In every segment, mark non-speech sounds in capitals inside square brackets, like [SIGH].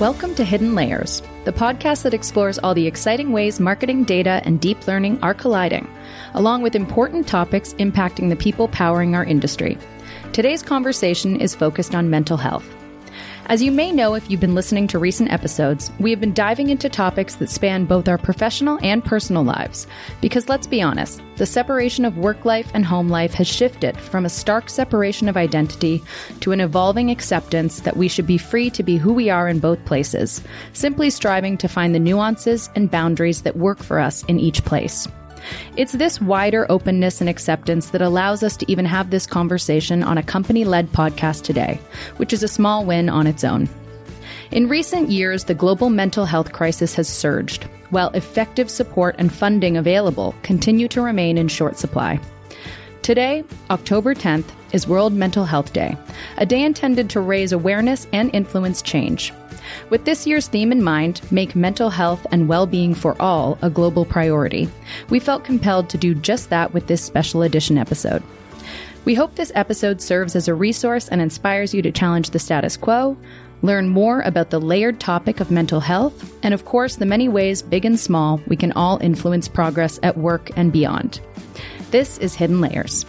Welcome to Hidden Layers, the podcast that explores all the exciting ways marketing data and deep learning are colliding, along with important topics impacting the people powering our industry. Today's conversation is focused on mental health. As you may know if you've been listening to recent episodes, we have been diving into topics that span both our professional and personal lives. Because let's be honest, the separation of work life and home life has shifted from a stark separation of identity to an evolving acceptance that we should be free to be who we are in both places, simply striving to find the nuances and boundaries that work for us in each place. It's this wider openness and acceptance that allows us to even have this conversation on a company led podcast today, which is a small win on its own. In recent years, the global mental health crisis has surged, while effective support and funding available continue to remain in short supply. Today, October 10th, is World Mental Health Day, a day intended to raise awareness and influence change. With this year's theme in mind, make mental health and well being for all a global priority, we felt compelled to do just that with this special edition episode. We hope this episode serves as a resource and inspires you to challenge the status quo, learn more about the layered topic of mental health, and of course, the many ways, big and small, we can all influence progress at work and beyond. This is Hidden Layers.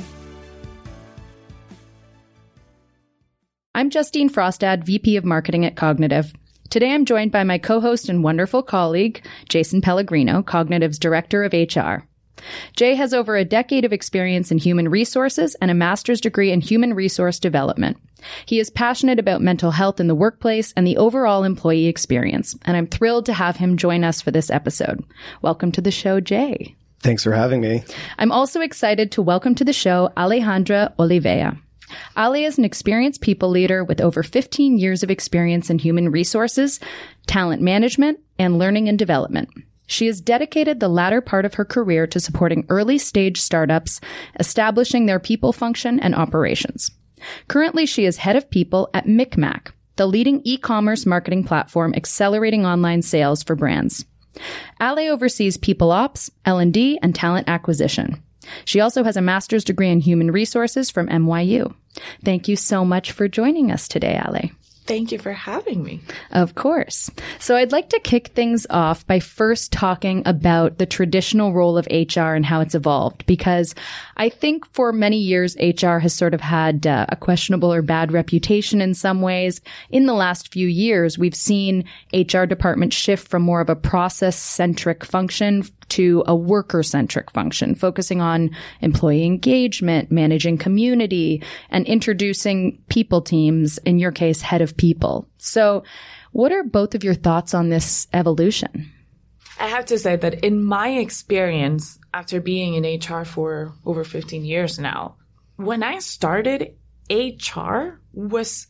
I'm Justine Frostad, VP of Marketing at Cognitiv. Today I'm joined by my co-host and wonderful colleague, Jason Pellegrino, Cognitiv's Director of HR. Jay has over a decade of experience in human resources and a master's degree in human resource development. He is passionate about mental health in the workplace and the overall employee experience, and I'm thrilled to have him join us for this episode. Welcome to the show, Jay. Thanks for having me. I'm also excited to welcome to the show Alejandra Olivella. Ali is an experienced people leader with over 15 years of experience in human resources, talent management, and learning and development. She has dedicated the latter part of her career to supporting early stage startups, establishing their people function and operations. Currently, she is head of people at MikMak, the leading e-commerce marketing platform accelerating online sales for brands. Ali oversees people ops, L&D, and talent acquisition. She also has a master's degree in human resources from NYU. Thank you so much for joining us today, Ali. Thank you for having me. Of course. So I'd like to kick things off by first talking about the traditional role of HR and how it's evolved, because I think for many years, HR has sort of had uh, a questionable or bad reputation in some ways. In the last few years, we've seen HR departments shift from more of a process centric function to a worker centric function, focusing on employee engagement, managing community, and introducing people teams, in your case, head of people. So, what are both of your thoughts on this evolution? I have to say that in my experience, after being in HR for over 15 years now, when I started, HR was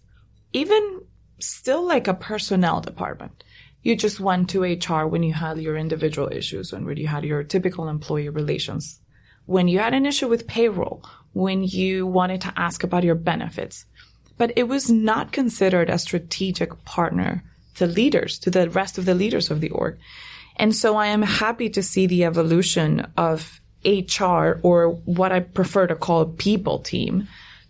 even still like a personnel department you just went to HR when you had your individual issues when you had your typical employee relations. When you had an issue with payroll, when you wanted to ask about your benefits. But it was not considered a strategic partner to leaders, to the rest of the leaders of the org. And so I am happy to see the evolution of HR or what I prefer to call people team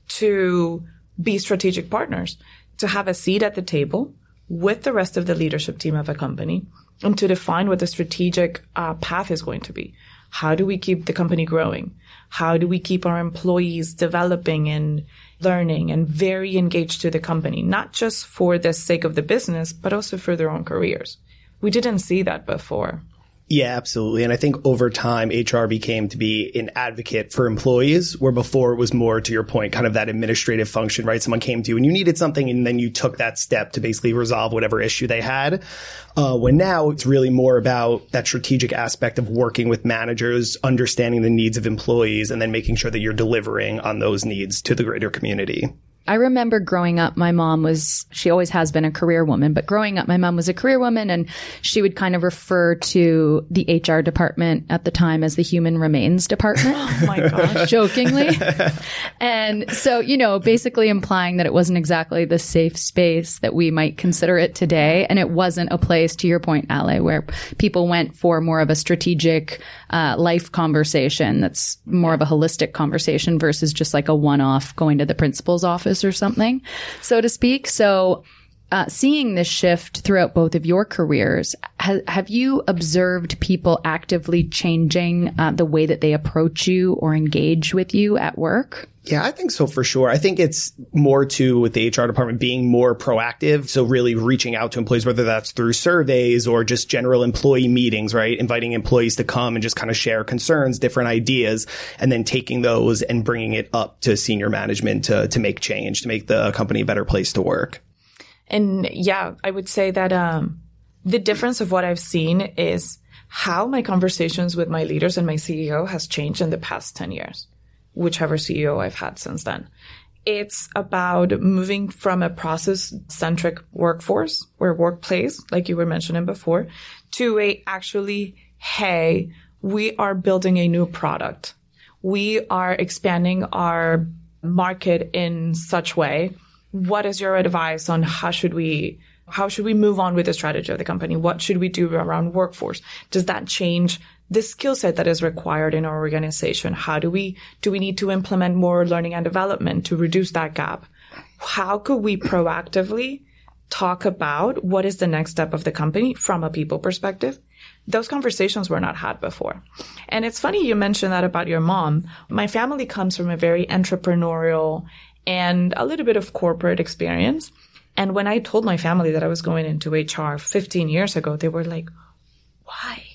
to be strategic partners, to have a seat at the table, with the rest of the leadership team of a company and to define what the strategic uh, path is going to be. How do we keep the company growing? How do we keep our employees developing and learning and very engaged to the company, not just for the sake of the business, but also for their own careers? We didn't see that before. Yeah, absolutely. And I think over time, HR became to be an advocate for employees, where before it was more, to your point, kind of that administrative function, right? Someone came to you and you needed something, and then you took that step to basically resolve whatever issue they had. Uh, when now it's really more about that strategic aspect of working with managers, understanding the needs of employees, and then making sure that you're delivering on those needs to the greater community. I remember growing up, my mom was, she always has been a career woman, but growing up, my mom was a career woman and she would kind of refer to the HR department at the time as the human remains department. [LAUGHS] oh my gosh. [LAUGHS] jokingly. and so, you know, basically implying that it wasn't exactly the safe space that we might consider it today. And it wasn't a place, to your point, Ale, where people went for more of a strategic, uh, life conversation that's more of a holistic conversation versus just like a one off going to the principal's office or something, so to speak. So uh, seeing this shift throughout both of your careers, ha- have you observed people actively changing uh, the way that they approach you or engage with you at work? Yeah, I think so for sure. I think it's more to with the HR department being more proactive. So really reaching out to employees, whether that's through surveys or just general employee meetings, right? Inviting employees to come and just kind of share concerns, different ideas, and then taking those and bringing it up to senior management to, to make change, to make the company a better place to work. And yeah, I would say that, um, the difference of what I've seen is how my conversations with my leaders and my CEO has changed in the past 10 years whichever CEO I've had since then. It's about moving from a process centric workforce or workplace, like you were mentioning before, to a actually, hey, we are building a new product. We are expanding our market in such way. What is your advice on how should we how should we move on with the strategy of the company? What should we do around workforce? Does that change the skill set that is required in our organization. How do we, do we need to implement more learning and development to reduce that gap? How could we proactively talk about what is the next step of the company from a people perspective? Those conversations were not had before. And it's funny you mentioned that about your mom. My family comes from a very entrepreneurial and a little bit of corporate experience. And when I told my family that I was going into HR 15 years ago, they were like, why?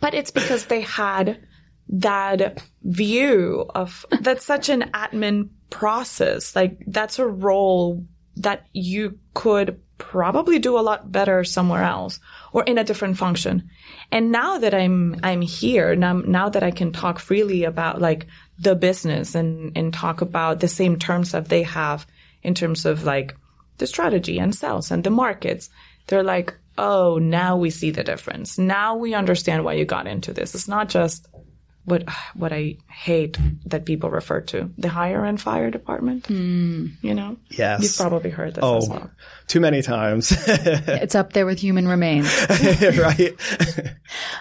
But it's because they had that view of that's such an admin process. Like that's a role that you could probably do a lot better somewhere else or in a different function. And now that I'm, I'm here, now, now that I can talk freely about like the business and, and talk about the same terms that they have in terms of like the strategy and sales and the markets, they're like, oh, now we see the difference. Now we understand why you got into this. It's not just what what I hate that people refer to the higher end fire department. Mm. You know, yes, you've probably heard this oh, as well. Too many times. [LAUGHS] it's up there with human remains, [LAUGHS] right?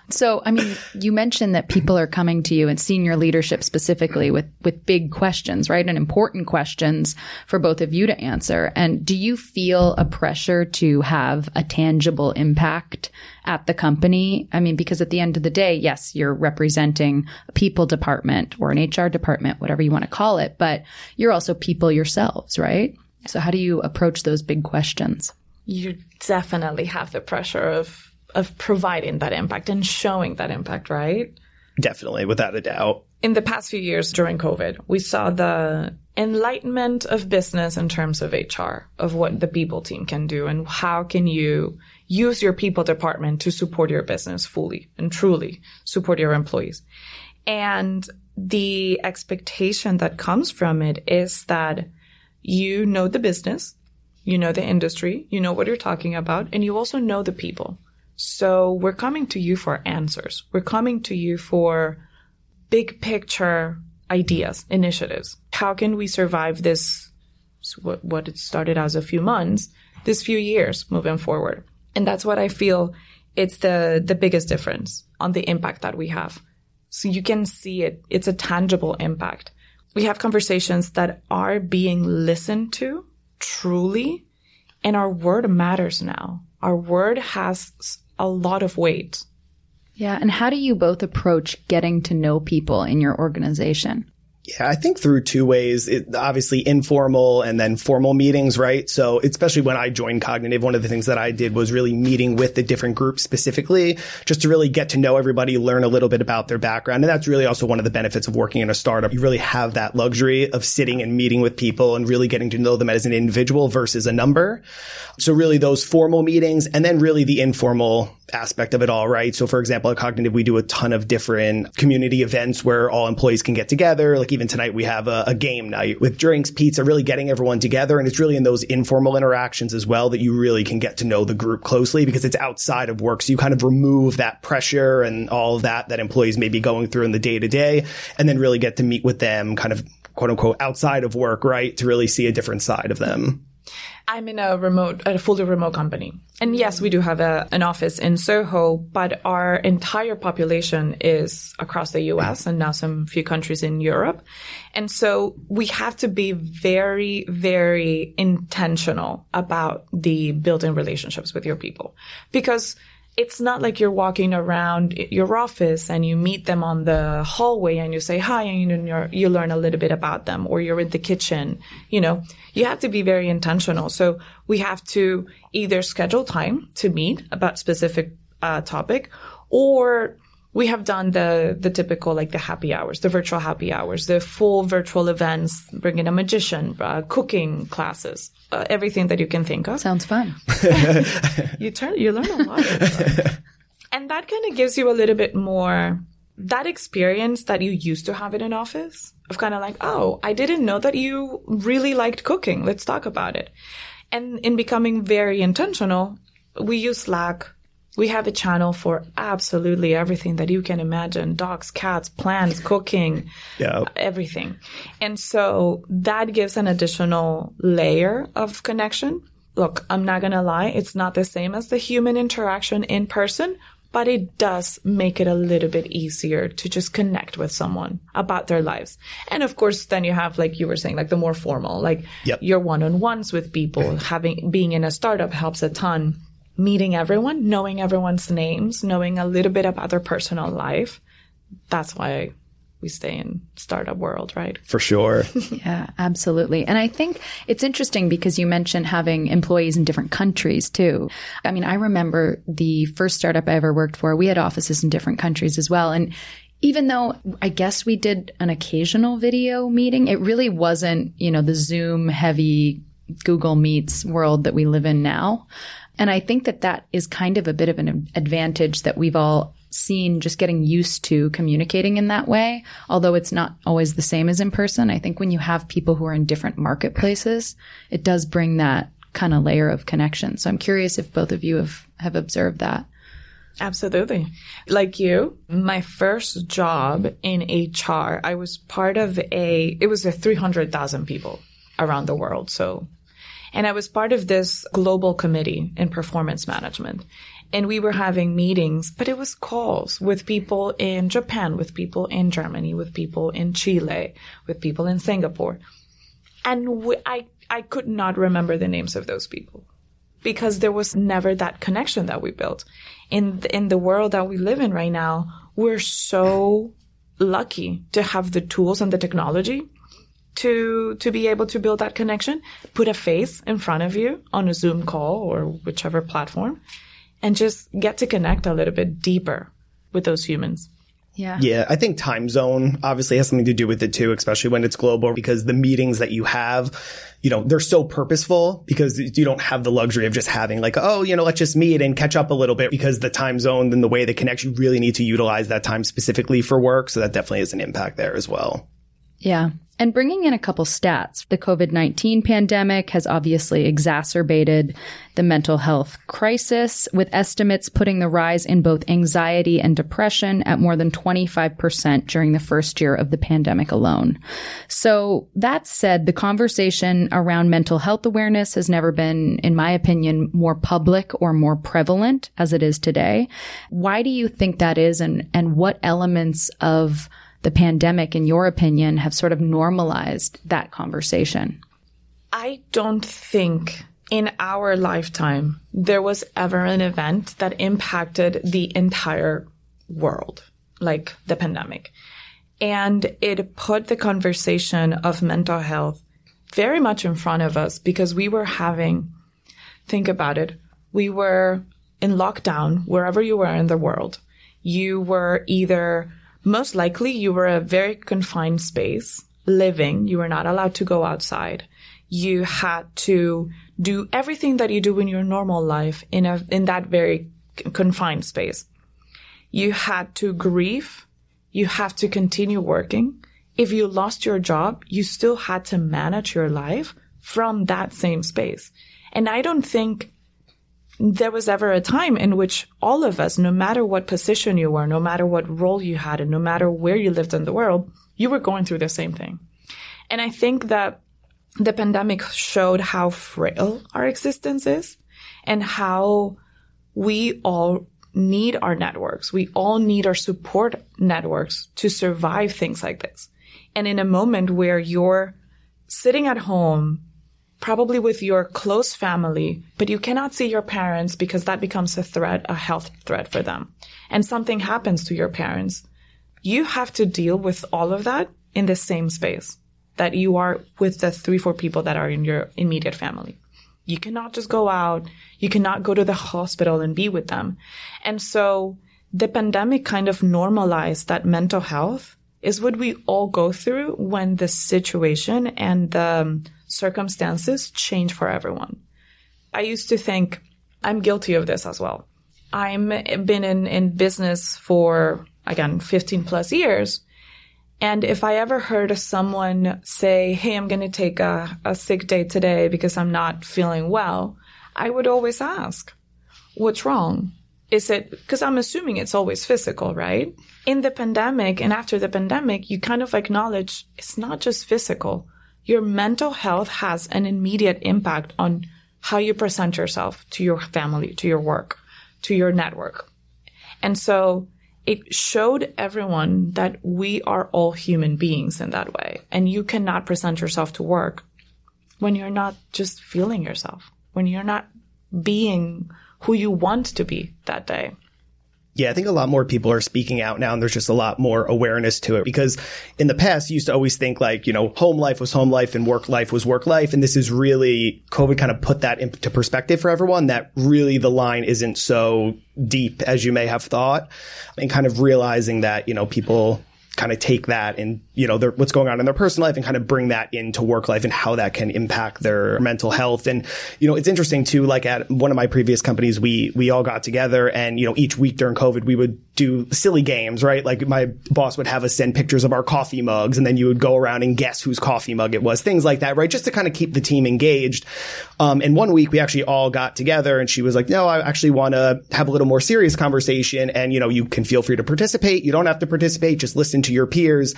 so, I mean, you mentioned that people are coming to you and senior leadership specifically with with big questions, right, and important questions for both of you to answer. And do you feel a pressure to have a tangible impact? At the company. I mean, because at the end of the day, yes, you're representing a people department or an HR department, whatever you want to call it, but you're also people yourselves, right? So how do you approach those big questions? You definitely have the pressure of of providing that impact and showing that impact, right? Definitely, without a doubt. In the past few years during COVID, we saw the enlightenment of business in terms of HR, of what the people team can do and how can you use your people department to support your business fully and truly support your employees. And the expectation that comes from it is that you know the business, you know the industry, you know what you're talking about, and you also know the people. So we're coming to you for answers. We're coming to you for big picture ideas, initiatives. How can we survive this, what, what it started as a few months, this few years moving forward? And that's what I feel it's the, the biggest difference on the impact that we have. So you can see it. It's a tangible impact. We have conversations that are being listened to truly and our word matters now. Our word has a lot of weight. Yeah. And how do you both approach getting to know people in your organization? Yeah, I think through two ways. It, obviously informal and then formal meetings, right? So especially when I joined Cognitiv, one of the things that I did was really meeting with the different groups specifically, just to really get to know everybody, learn a little bit about their background. And that's really also one of the benefits of working in a startup. You really have that luxury of sitting and meeting with people and really getting to know them as an individual versus a number. So really those formal meetings and then really the informal aspect of it all, right? So for example, at Cognitiv, we do a ton of different community events where all employees can get together. Like even tonight, we have a, a, game night with drinks, pizza, really getting everyone together. And it's really in those informal interactions as well that you really can get to know the group closely because it's outside of work. So you kind of remove that pressure and all of that that employees may be going through in the day to day and then really get to meet with them kind of quote unquote outside of work, right? To really see a different side of them. I'm in a remote, a fully remote company. And yes, we do have a, an office in Soho, but our entire population is across the US and now some few countries in Europe. And so we have to be very, very intentional about the building relationships with your people because it's not like you're walking around your office and you meet them on the hallway and you say hi and you you learn a little bit about them or you're in the kitchen. You know, you have to be very intentional. So we have to either schedule time to meet about specific uh, topic or we have done the the typical like the happy hours, the virtual happy hours, the full virtual events, bringing a magician, uh, cooking classes, uh, everything that you can think of. Sounds fun. [LAUGHS] you turn, you learn a lot, and that kind of gives you a little bit more that experience that you used to have in an office of kind of like, oh, I didn't know that you really liked cooking. Let's talk about it. And in becoming very intentional, we use Slack we have a channel for absolutely everything that you can imagine dogs, cats, plants, cooking, yeah. everything. And so that gives an additional layer of connection. Look, I'm not going to lie. It's not the same as the human interaction in person, but it does make it a little bit easier to just connect with someone about their lives. And of course, then you have, like you were saying, like the more formal, like yep. your one-on-ones with people, having, being in a startup helps a ton meeting everyone, knowing everyone's names, knowing a little bit about their personal life. That's why we stay in startup world, right? For sure. [LAUGHS] yeah, absolutely. And I think it's interesting because you mentioned having employees in different countries too. I mean, I remember the first startup I ever worked for, we had offices in different countries as well. And even though I guess we did an occasional video meeting, it really wasn't, you know, the Zoom heavy Google Meets world that we live in now. And I think that that is kind of a bit of an advantage that we've all seen just getting used to communicating in that way. Although it's not always the same as in person. I think when you have people who are in different marketplaces, it does bring that kind of layer of connection. So I'm curious if both of you have, have observed that. Absolutely. Like you, my first job in HR, I was part of a, it was a 300,000 people around the world. So and I was part of this global committee in performance management. And we were having meetings, but it was calls with people in Japan, with people in Germany, with people in Chile, with people in Singapore. And we, I, I could not remember the names of those people because there was never that connection that we built. In, in the world that we live in right now, we're so lucky to have the tools and the technology to to be able to build that connection put a face in front of you on a zoom call or whichever platform and just get to connect a little bit deeper with those humans yeah. Yeah. I think time zone obviously has something to do with it too, especially when it's global because the meetings that you have, you know, they're so purposeful because you don't have the luxury of just having like, oh, you know, let's just meet and catch up a little bit because the time zone and the way they connect, you really need to utilize that time specifically for work. So that definitely has an impact there as well. Yeah. And bringing in a couple stats, the COVID 19 pandemic has obviously exacerbated the mental health crisis, with estimates putting the rise in both anxiety and depression at more than 25% during the first year of the pandemic alone. So, that said, the conversation around mental health awareness has never been, in my opinion, more public or more prevalent as it is today. Why do you think that is, and, and what elements of the pandemic, in your opinion, have sort of normalized that conversation? I don't think in our lifetime there was ever an event that impacted the entire world, like the pandemic. And it put the conversation of mental health very much in front of us because we were having, think about it, we were in lockdown wherever you were in the world. You were either most likely you were a very confined space living. You were not allowed to go outside. You had to do everything that you do in your normal life in a, in that very confined space. You had to grieve. You have to continue working. If you lost your job, you still had to manage your life from that same space. And I don't think there was ever a time in which all of us, no matter what position you were, no matter what role you had, and no matter where you lived in the world, you were going through the same thing. And I think that the pandemic showed how frail our existence is and how we all need our networks. We all need our support networks to survive things like this. And in a moment where you're sitting at home, probably with your close family, but you cannot see your parents because that becomes a threat, a health threat for them. And something happens to your parents. You have to deal with all of that in the same space that you are with the three, four people that are in your immediate family. You cannot just go out. You cannot go to the hospital and be with them. And so the pandemic kind of normalized that mental health is what we all go through when the situation and the circumstances change for everyone. I used to think I'm guilty of this as well. I'm been in, in business for again 15 plus years. And if I ever heard someone say, Hey, I'm going to take a, a sick day today because I'm not feeling well, I would always ask, what's wrong? Is it because I'm assuming it's always physical, right? In the pandemic and after the pandemic, you kind of acknowledge it's not just physical. Your mental health has an immediate impact on how you present yourself to your family, to your work, to your network. And so it showed everyone that we are all human beings in that way. And you cannot present yourself to work when you're not just feeling yourself, when you're not being who you want to be that day. Yeah, I think a lot more people are speaking out now and there's just a lot more awareness to it because in the past you used to always think like, you know, home life was home life and work life was work life. And this is really, COVID kind of put that into perspective for everyone that really the line isn't so deep as you may have thought and kind of realizing that, you know, people kind of take that and you know their, what's going on in their personal life and kind of bring that into work life and how that can impact their mental health. And you know it's interesting too like at one of my previous companies we we all got together and you know each week during covid we would do silly games right? Like my boss would have us send pictures of our coffee mugs and then you would go around and guess whose coffee mug it was things like that right? Just to kind of keep the team engaged. Um, and one week we actually all got together and she was like no i actually want to have a little more serious conversation and you know you can feel free to participate. You don't have to participate. Just listen to your peers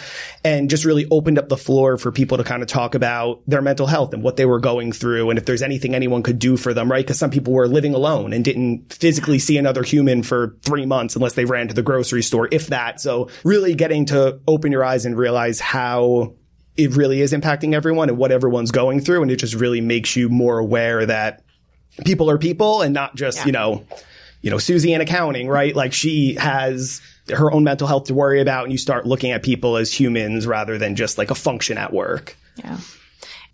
just really opened up the floor for people to kind of talk about their mental health and what they were going through and if there's anything anyone could do for them, right? Because some people were living alone and didn't physically see another human for three months unless they ran to the grocery store, if that. So really getting to open your eyes and realize how it really is impacting everyone and what everyone's going through. And it just really makes you more aware that people are people and not just, yeah. you know, you know, Susie in accounting, right? Like she has her own mental health to worry about and you start looking at people as humans rather than just like a function at work. Yeah.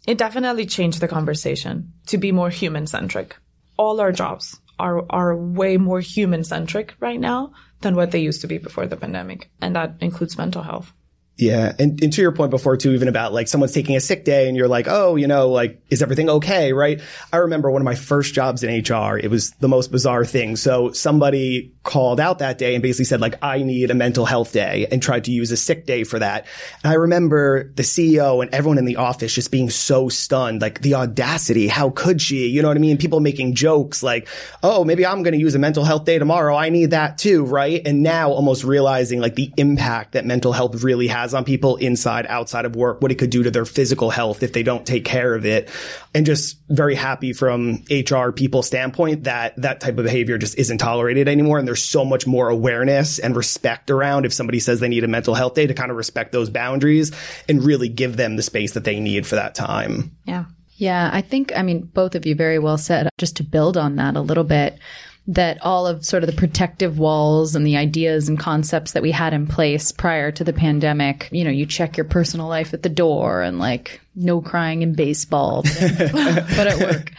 It definitely changed the conversation to be more human centric. All our jobs are, are way more human centric right now than what they used to be before the pandemic. And that includes mental health. Yeah. And, and to your point before too, even about like someone's taking a sick day and you're like, oh, you know, like, is everything okay? Right. I remember one of my first jobs in HR. It was the most bizarre thing. So somebody called out that day and basically said like, I need a mental health day and tried to use a sick day for that. And I remember the CEO and everyone in the office just being so stunned, like the audacity. How could she? You know what I mean? People making jokes like, oh, maybe I'm going to use a mental health day tomorrow. I need that too. Right. And now almost realizing like the impact that mental health really has has on people inside, outside of work, what it could do to their physical health if they don't take care of it. And just very happy from HR people standpoint that that type of behavior just isn't tolerated anymore. And there's so much more awareness and respect around if somebody says they need a mental health day to kind of respect those boundaries and really give them the space that they need for that time. Yeah. Yeah, I think, I mean, both of you very well said. Just to build on that a little bit, that all of sort of the protective walls and the ideas and concepts that we had in place prior to the pandemic, you know, you check your personal life at the door and like no crying in baseball, but, [LAUGHS] but at work,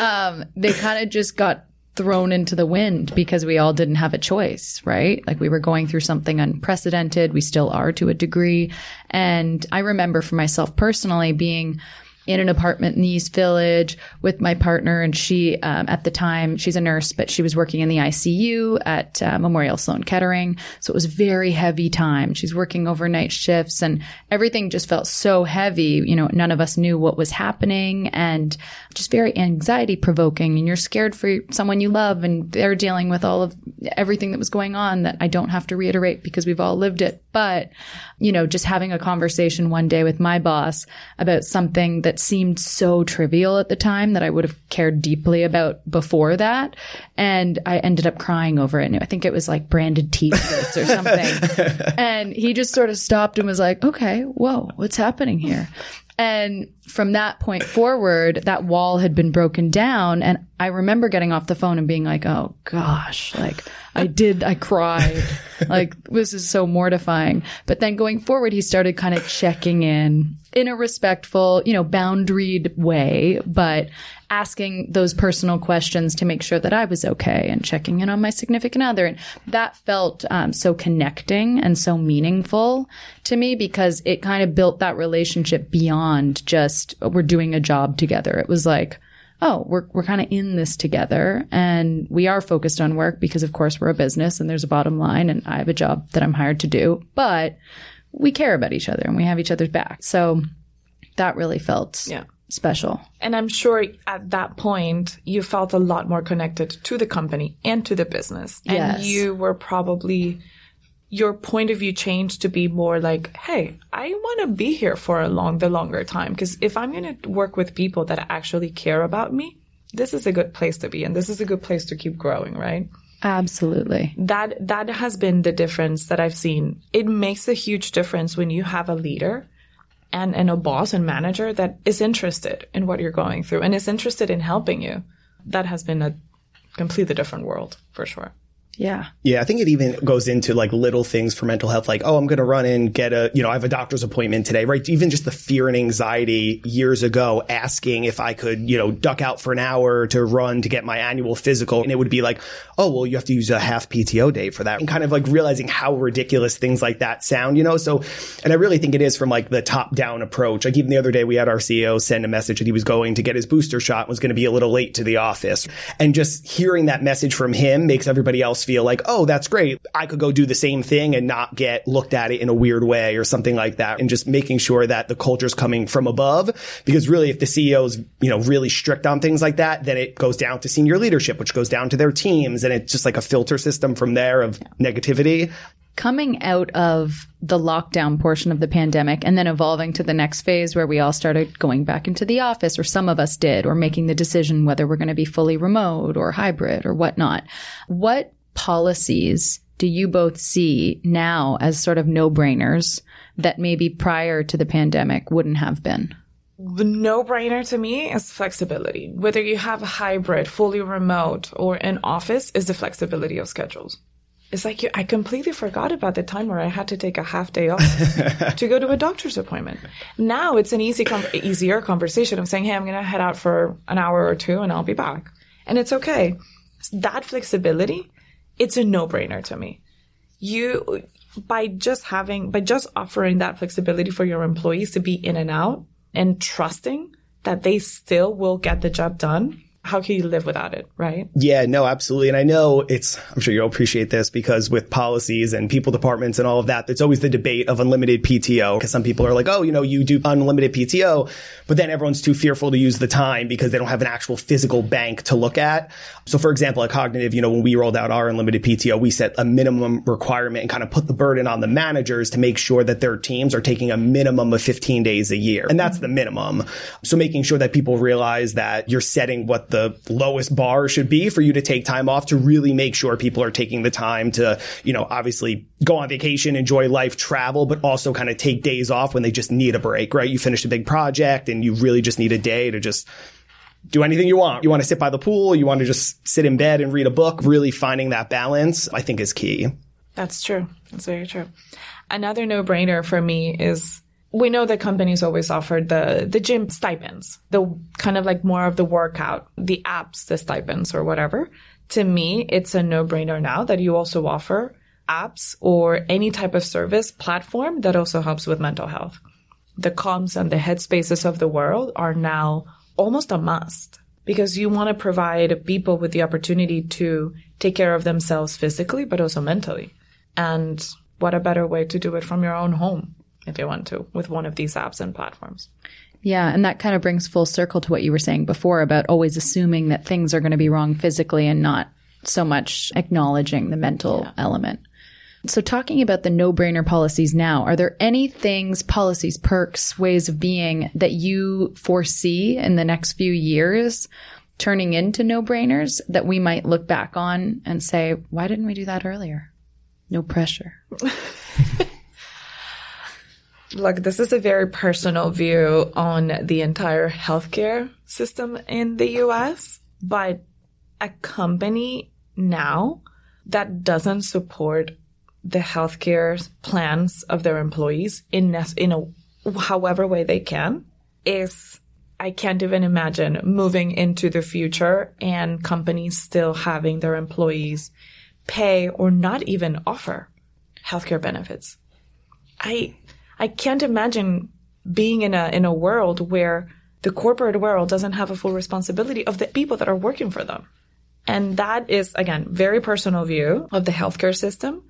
um, they kind of just got thrown into the wind because we all didn't have a choice, right? Like we were going through something unprecedented. We still are to a degree. And I remember for myself personally being in an apartment in the East Village with my partner. And she, um, at the time, she's a nurse, but she was working in the ICU at uh, Memorial Sloan Kettering. So it was very heavy time. She's working overnight shifts and everything just felt so heavy. You know, none of us knew what was happening and just very anxiety provoking. And you're scared for someone you love and they're dealing with all of everything that was going on that I don't have to reiterate because we've all lived it. But, you know, just having a conversation one day with my boss about something that seemed so trivial at the time that I would have cared deeply about before that. And I ended up crying over it. And I think it was like branded t-shirts or something. [LAUGHS] and he just sort of stopped and was like, okay, whoa, what's happening here? And from that point forward, that wall had been broken down. And I remember getting off the phone and being like, oh gosh, like I did, I cried. like this is so mortifying. But then going forward, he started kind of checking in in a respectful, you know, boundaried way, but asking those personal questions to make sure that I was okay and checking in on my significant other. And that felt um, so connecting and so meaningful to me because it kind of built that relationship beyond just we're doing a job together. It was like, oh, we're, we're kind of in this together and we are focused on work because of course we're a business and there's a bottom line and I have a job that I'm hired to do, but we care about each other and we have each other's back. So that really felt Yeah. special. And I'm sure at that point you felt a lot more connected to the company and to the business. And Yes. you were probably your point of view changed to be more like, hey, I want to be here for a long the longer time because if I'm going to work with people that actually care about me, this is a good place to be and this is a good place to keep growing, right? Absolutely. that that has been the difference that I've seen. It makes a huge difference when you have a leader and, and a boss and manager that is interested in what you're going through and is interested in helping you. That has been a completely different world for sure. Yeah. Yeah, I think it even goes into like little things for mental health, like, oh, I'm going to run in, get a, you know, I have a doctor's appointment today, right? Even just the fear and anxiety years ago asking if I could, you know, duck out for an hour to run to get my annual physical. And it would be like, oh, well, you have to use a half PTO day for that. And kind of like realizing how ridiculous things like that sound, you know? So, and I really think it is from like the top down approach. Like even the other day, we had our CEO send a message that he was going to get his booster shot, and was going to be a little late to the office. And just hearing that message from him makes everybody else feel like, oh, that's great. I could go do the same thing and not get looked at it in a weird way or something like that. And just making sure that the culture's coming from above. Because really, if the CEO's, you know, really strict on things like that, then it goes down to senior leadership, which goes down to their teams. And it's just like a filter system from there of negativity. Coming out of the lockdown portion of the pandemic and then evolving to the next phase where we all started going back into the office, or some of us did, or making the decision whether we're going to be fully remote or hybrid or whatnot. What policies do you both see now as sort of no brainers that maybe prior to the pandemic wouldn't have been? The no brainer to me is flexibility. Whether you have a hybrid, fully remote, or in office, is the flexibility of schedules. It's like you, I completely forgot about the time where I had to take a half day off [LAUGHS] to go to a doctor's appointment. Now it's an easy, com- easier conversation of saying, "Hey, I'm going to head out for an hour or two, and I'll be back," and it's okay. That flexibility, it's a no brainer to me. You by just having by just offering that flexibility for your employees to be in and out and trusting that they still will get the job done. How can you live without it, right? Yeah, no, absolutely. And I know it's, I'm sure you'll appreciate this because with policies and people departments and all of that, there's always the debate of unlimited PTO because some people are like, oh, you know, you do unlimited PTO, but then everyone's too fearful to use the time because they don't have an actual physical bank to look at. So for example, at Cognitiv, you know, when we rolled out our unlimited PTO, we set a minimum requirement and kind of put the burden on the managers to make sure that their teams are taking a minimum of 15 days a year. And that's the minimum. So making sure that people realize that you're setting what the lowest bar should be for you to take time off to really make sure people are taking the time to, you know, obviously go on vacation, enjoy life, travel, but also kind of take days off when they just need a break, right? You finished a big project and you really just need a day to just do anything you want. You want to sit by the pool, you want to just sit in bed and read a book. Really finding that balance, I think is key. That's true. That's very true. Another no brainer for me is we know that companies always offer the, the gym stipends, the kind of like more of the workout, the apps, the stipends or whatever. To me, it's a no brainer now that you also offer apps or any type of service platform that also helps with mental health. The Calms and the headspaces of the world are now almost a must because you want to provide people with the opportunity to take care of themselves physically, but also mentally. And what a better way to do it from your own home if you want to with one of these apps and platforms. Yeah, and that kind of brings full circle to what you were saying before about always assuming that things are going to be wrong physically and not so much acknowledging the mental element. So, talking about the no brainer policies now, are there any things, policies, perks, ways of being that you foresee in the next few years turning into no brainers that we might look back on and say, why didn't we do that earlier? No pressure. [LAUGHS] Look, this is a very personal view on the entire healthcare system in the US, but a company now that doesn't support the healthcare plans of their employees in in a however way they can is I can't even imagine moving into the future and companies still having their employees pay or not even offer healthcare benefits. I I can't imagine being in a in a world where the corporate world doesn't have a full responsibility of the people that are working for them. And that is again very personal view of the healthcare system,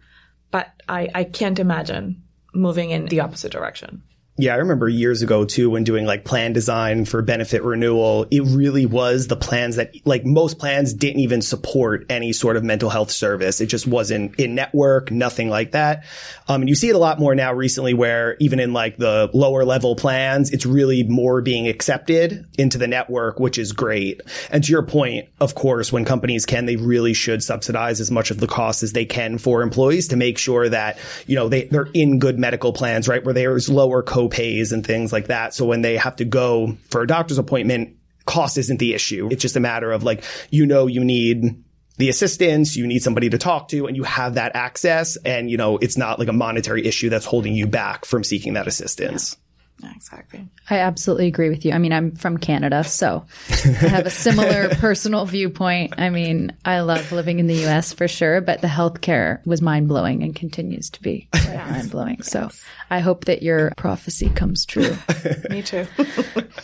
but I, I can't imagine moving in the opposite direction. Yeah, I remember years ago too when doing like plan design for benefit renewal, it really was the plans that like most plans didn't even support any sort of mental health service. It just wasn't in network, nothing like that. Um, and you see it a lot more now recently where even in like the lower level plans, it's really more being accepted into the network, which is great. And to your point, of course, when companies can, they really should subsidize as much of the cost as they can for employees to make sure that, you know, they, they're in good medical plans, right? Where there's lower co co-pays and things like that. So when they have to go for a doctor's appointment, cost isn't the issue. It's just a matter of like, you know, you need the assistance, you need somebody to talk to and you have that access. And, you know, it's not like a monetary issue that's holding you back from seeking that assistance. Yeah. Exactly. I absolutely agree with you. I mean, I'm from Canada, so I have a similar [LAUGHS] personal viewpoint. I mean, I love living in the US for sure, but the healthcare was mind blowing and continues to be yes. mind blowing. So I hope that your prophecy comes true. [LAUGHS] Me too.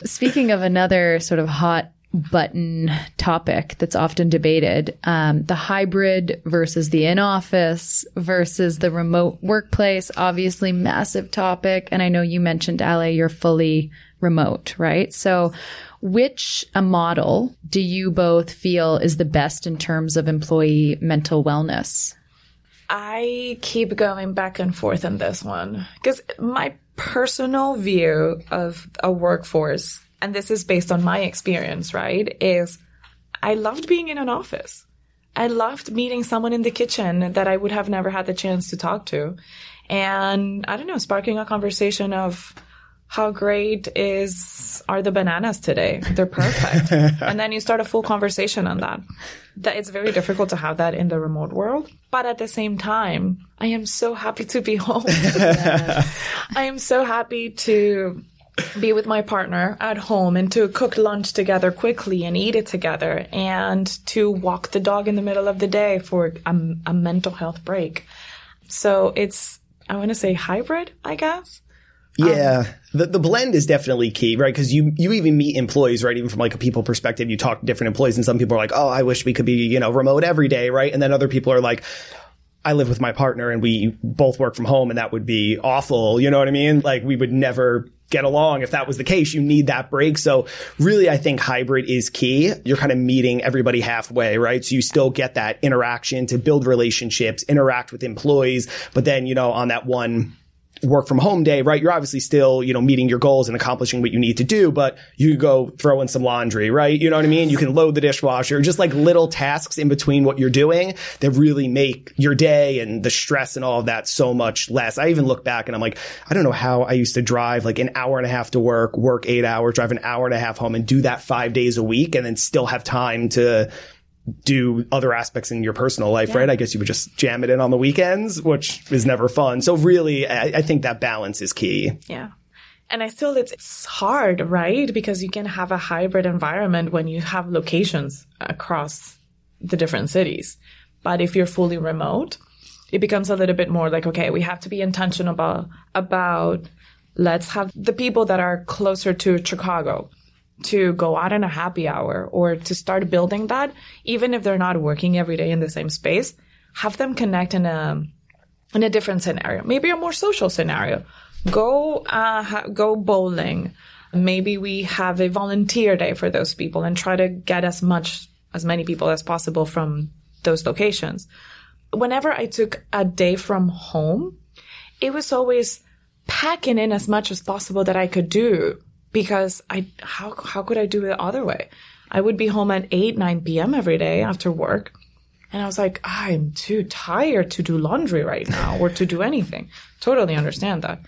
Speaking of another sort of hot button topic that's often debated um, the hybrid versus the in office versus the remote workplace obviously massive topic. And i know you mentioned ale you're fully remote right? So which a model do you both feel is the best in terms of employee mental wellness? I keep going back and forth on this one because my personal view of a workforce and this is based on my experience, right? Is I loved being in an office. I loved meeting someone in the kitchen that I would have never had the chance to talk to. And I don't know, sparking a conversation of how great is are the bananas today? They're perfect. [LAUGHS] and then you start a full conversation on that. That it's very difficult to have that in the remote world. But at the same time, I am so happy to be [LAUGHS] home. [LAUGHS] I am so happy to be with my partner at home and to cook lunch together quickly and eat it together and to walk the dog in the middle of the day for a, a mental health break. So it's, I want to say hybrid, I guess. Yeah, um, the the blend is definitely key, right? Because you you even meet employees, right? Even from like a people perspective, you talk to different employees, and some people are like, "Oh, I wish we could be you know remote every day," right? And then other people are like, I live with my partner and we both work from home and that would be awful. You know what I mean? Like we would never get along. If that was the case, you need that break. So really, I think hybrid is key. You're kind of meeting everybody halfway, right? So you still get that interaction to build relationships, interact with employees, but then, you know, on that one work from home day, right? You're obviously still, you know, meeting your goals and accomplishing what you need to do, but you go throw in some laundry, right? You know what I mean? You can load the dishwasher, just like little tasks in between what you're doing that really make your day and the stress and all of that so much less. I even look back and I'm like, I don't know how I used to drive like an hour and a half to work, work eight hours, drive an hour and a half home and do that five days a week and then still have time to do other aspects in your personal life, yeah. right? I guess you would just jam it in on the weekends, which is never fun. So really, I, I think that balance is key. Yeah. And I still, it's, it's hard, right? Because you can have a hybrid environment when you have locations across the different cities. But if you're fully remote, it becomes a little bit more like, okay, we have to be intentional about, about let's have the people that are closer to Chicago to go out in a happy hour or to start building that, even if they're not working every day in the same space, have them connect in a in a different scenario, maybe a more social scenario. Go uh, ha- go bowling. Maybe we have a volunteer day for those people and try to get as much as many people as possible from those locations. whenever I took a day from home, it was always packing in as much as possible that I could do because I how how could I do it the other way? I would be home at 8, 9 p.m. every day after work. And I was like, I'm too tired to do laundry right now or to do anything. Totally understand that.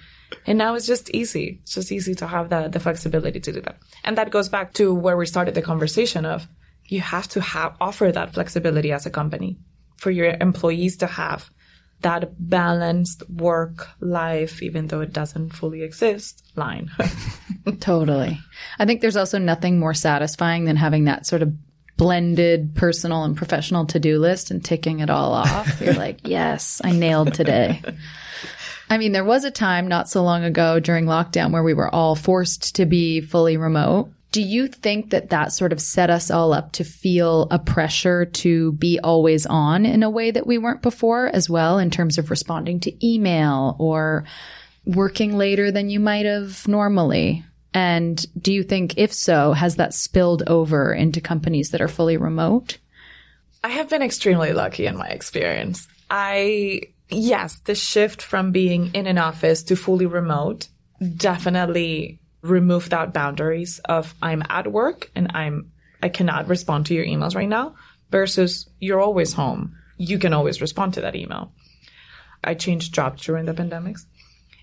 And now it's just easy. It's just easy to have the, the flexibility to do that. And that goes back to where we started the conversation of you have to have offer that flexibility as a company for your employees to have that balanced work life, even though it doesn't fully exist, line. [LAUGHS] totally. I think there's also nothing more satisfying than having that sort of blended personal and professional to do list and ticking it all off. [LAUGHS] You're like, yes, I nailed today. I mean, there was a time not so long ago during lockdown where we were all forced to be fully remote. Do you think that that sort of set us all up to feel a pressure to be always on in a way that we weren't before as well in terms of responding to email or working later than you might have normally? And do you think, if so, has that spilled over into companies that are fully remote? I have been extremely lucky in my experience. I, yes, the shift from being in an office to fully remote definitely remove that boundaries of I'm at work and I'm I cannot respond to your emails right now versus you're always home. You can always respond to that email. I changed jobs during the pandemics.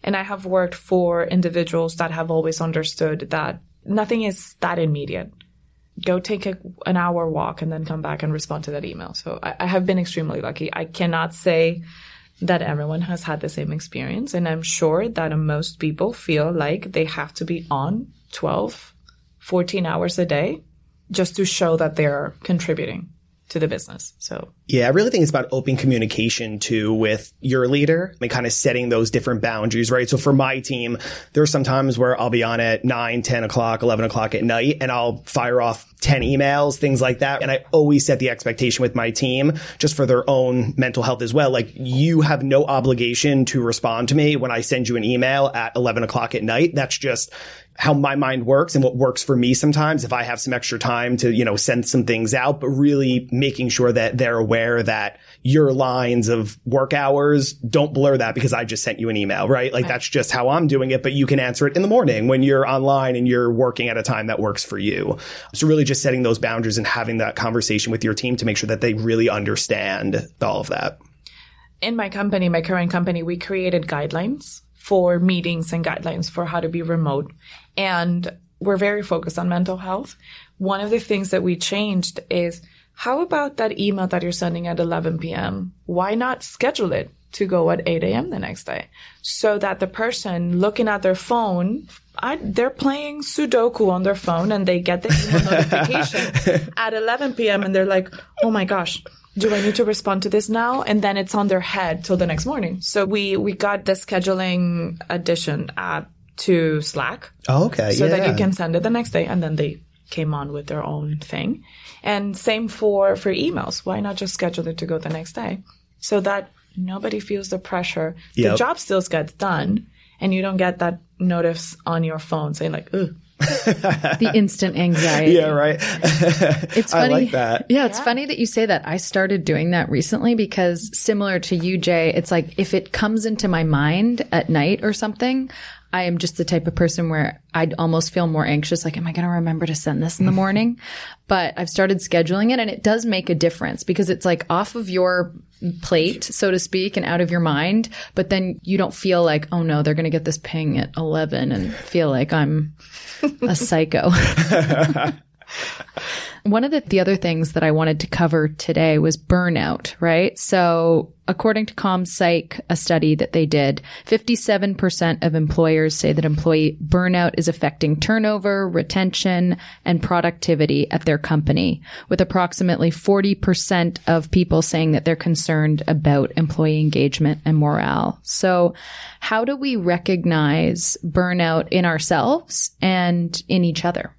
And I have worked for individuals that have always understood that nothing is that immediate. Go take a, an hour walk and then come back and respond to that email. So I, I have been extremely lucky. I cannot say that everyone has had the same experience. And I'm sure that most people feel like they have to be on 12, 14 hours a day just to show that they're contributing to the business. So yeah, I really think it's about open communication too with your leader and kind of setting those different boundaries, right? So for my team, there are some times where I'll be on at 9, 10 o'clock, 11 o'clock at night and I'll fire off 10 emails, things like that. And I always set the expectation with my team just for their own mental health as well. Like you have no obligation to respond to me when I send you an email at 11 o'clock at night. That's just how my mind works and what works for me sometimes if I have some extra time to, you know, send some things out, but really making sure that they're aware that your lines of work hours don't blur that because I just sent you an email, right? Like right. that's just how I'm doing it, but you can answer it in the morning when you're online and you're working at a time that works for you. So really just setting those boundaries and having that conversation with your team to make sure that they really understand all of that. In my company, my current company, we created guidelines for meetings and guidelines for how to be remote. And we're very focused on mental health. One of the things that we changed is how about that email that you're sending at 11 p.m.? Why not schedule it to go at 8 a.m. the next day so that the person looking at their phone, I, they're playing Sudoku on their phone and they get the email [LAUGHS] notification at 11 p.m. and they're like, oh my gosh, do I need to respond to this now? And then it's on their head till the next morning. So we, we got the scheduling addition app to Slack. Oh, okay. So yeah. that you can send it the next day and then they came on with their own thing. And same for, for emails. Why not just schedule it to go the next day? So that nobody feels the pressure. Yep. The job still gets done and you don't get that notice on your phone saying like, ugh, [LAUGHS] the instant anxiety. Yeah, right. [LAUGHS] it's funny. I like that. Yeah, it's yeah. funny that you say that. I started doing that recently because similar to you, Jay, it's like if it comes into my mind at night or something, I am just the type of person where I'd almost feel more anxious. Like, am I going to remember to send this in the [LAUGHS] morning? but I've started scheduling it and it does make a difference because it's like off of your plate, so to speak, and out of your mind. But then you don't feel like, oh no, they're going to get this ping at 11 and feel like I'm a psycho. [LAUGHS] [LAUGHS] One of the, the other things that I wanted to cover today was burnout, right? So according to ComPsych, a study that they did, 57% of employers say that employee burnout is affecting turnover, retention, and productivity at their company, with approximately 40% of people saying that they're concerned about employee engagement and morale. So how do we recognize burnout in ourselves and in each other?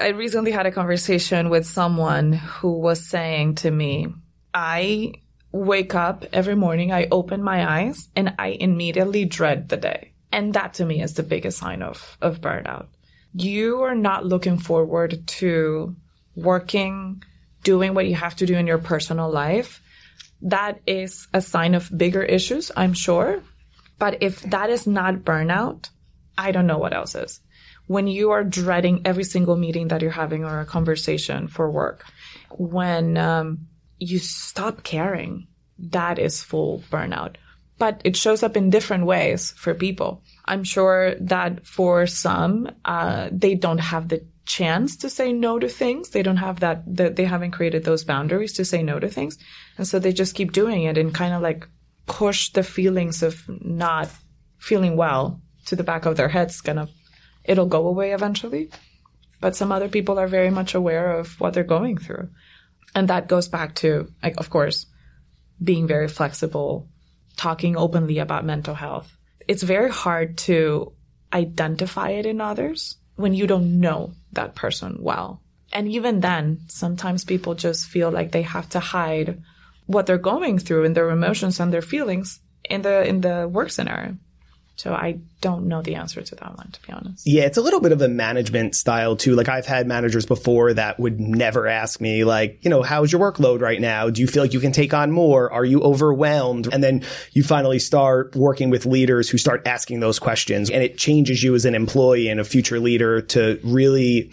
I recently had a conversation with someone who was saying to me, I wake up every morning, I open my eyes and I immediately dread the day. And that to me is the biggest sign of, of burnout. You are not looking forward to working, doing what you have to do in your personal life that is a sign of bigger issues, I'm sure. But if that is not burnout, I don't know what else is. When you are dreading every single meeting that you're having or a conversation for work, when um, you stop caring, that is full burnout. But it shows up in different ways for people. I'm sure that for some, uh, they don't have the chance to say no to things. They don't have that, that they haven't created those boundaries to say no to things. And so they just keep doing it and kind of like push the feelings of not feeling well to the back of their heads. Kind of, it'll go away eventually. But some other people are very much aware of what they're going through. And that goes back to, like, of course, being very flexible, talking openly about mental health. It's very hard to identify it in others when you don't know that person well. And even then, sometimes people just feel like they have to hide what they're going through and their emotions and their feelings in the in the work scenario. So I don't know the answer to that one, to be honest. Yeah, it's a little bit of a management style too. Like I've had managers before that would never ask me like, you know, how's your workload right now? Do you feel like you can take on more? Are you overwhelmed? And then you finally start working with leaders who start asking those questions and it changes you as an employee and a future leader to really